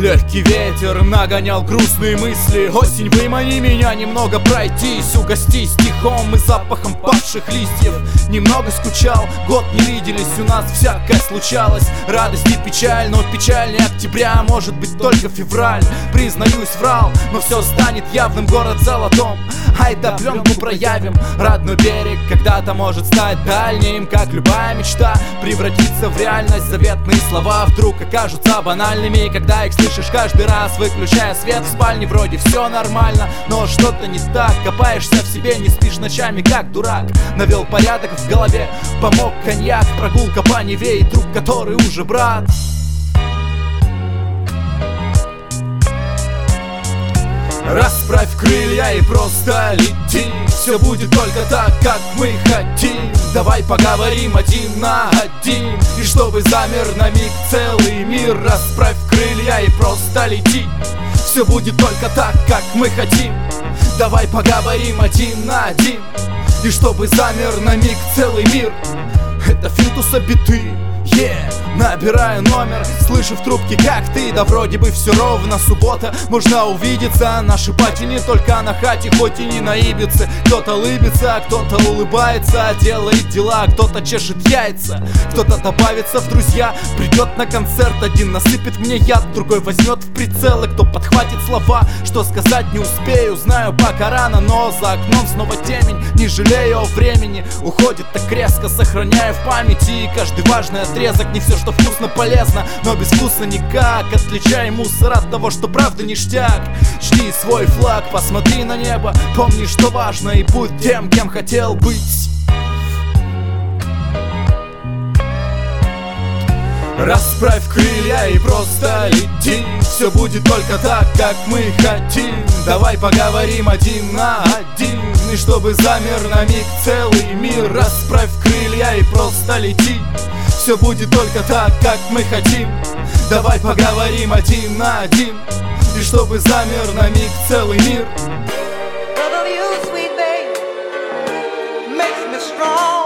Легкий ветер нагонял грустные мысли. Осень, вымани меня немного пройтись Угостись стихом и запахом павших листьев. Немного скучал, год не виделись У нас всякое случалось. Радость и печаль, но печальнее октября Может быть только февраль. Признаюсь, врал, но все станет явным Город золотом. Ай да пленку проявим Родной берег когда-то может стать дальним Как любая мечта. Превратиться в реальность Заветные слова вдруг окажутся банальными Когда их слышишь каждый раз Выключая свет в спальне Вроде все нормально, но что-то не так. Копаешься в себе, не спишь ночами как дурак. Навел порядок в голове, помог коньяк Прогулка по Неве и друг, который уже брат Расправь крылья и просто лети. Все будет только так, как мы хотим. Давай поговорим один на один. И чтобы замер на миг целый мир Расправь крылья и просто лети. Все будет только так, как мы хотим. Давай поговорим один на один. И чтобы замер на миг целый мир. Это финтуса биты Yeah, набираю номер, слышу в трубке как ты? Да вроде бы все ровно, суббота, можно увидеться Наши пати не только на хате, хоть и не на Ибице. Кто-то лыбится, а кто-то улыбается Делает дела, а кто-то чешет яйца. Кто-то добавится в друзья, придет на концерт. Один насыпет мне яд, другой возьмет в прицелы Кто подхватит слова, что сказать не успею. Знаю пока рано, но за окном снова темень. Не жалею о времени, уходит так резко Сохраняю в памяти. Каждый важный отрезок Не все, что вкусно, полезно, но без вкуса никак. Отличай мусор от того, что правда ништяк. Жди свой флаг, посмотри на небо Помни, что важно и будь тем, кем хотел быть. Расправь крылья и просто лети. Все будет только так, как мы хотим. Давай поговорим один на один. И чтобы замер на миг целый мир Расправь крылья и просто лети все будет только так, как мы хотим. Давай поговорим один на один. И чтобы замер на миг целый мир. Make me strong.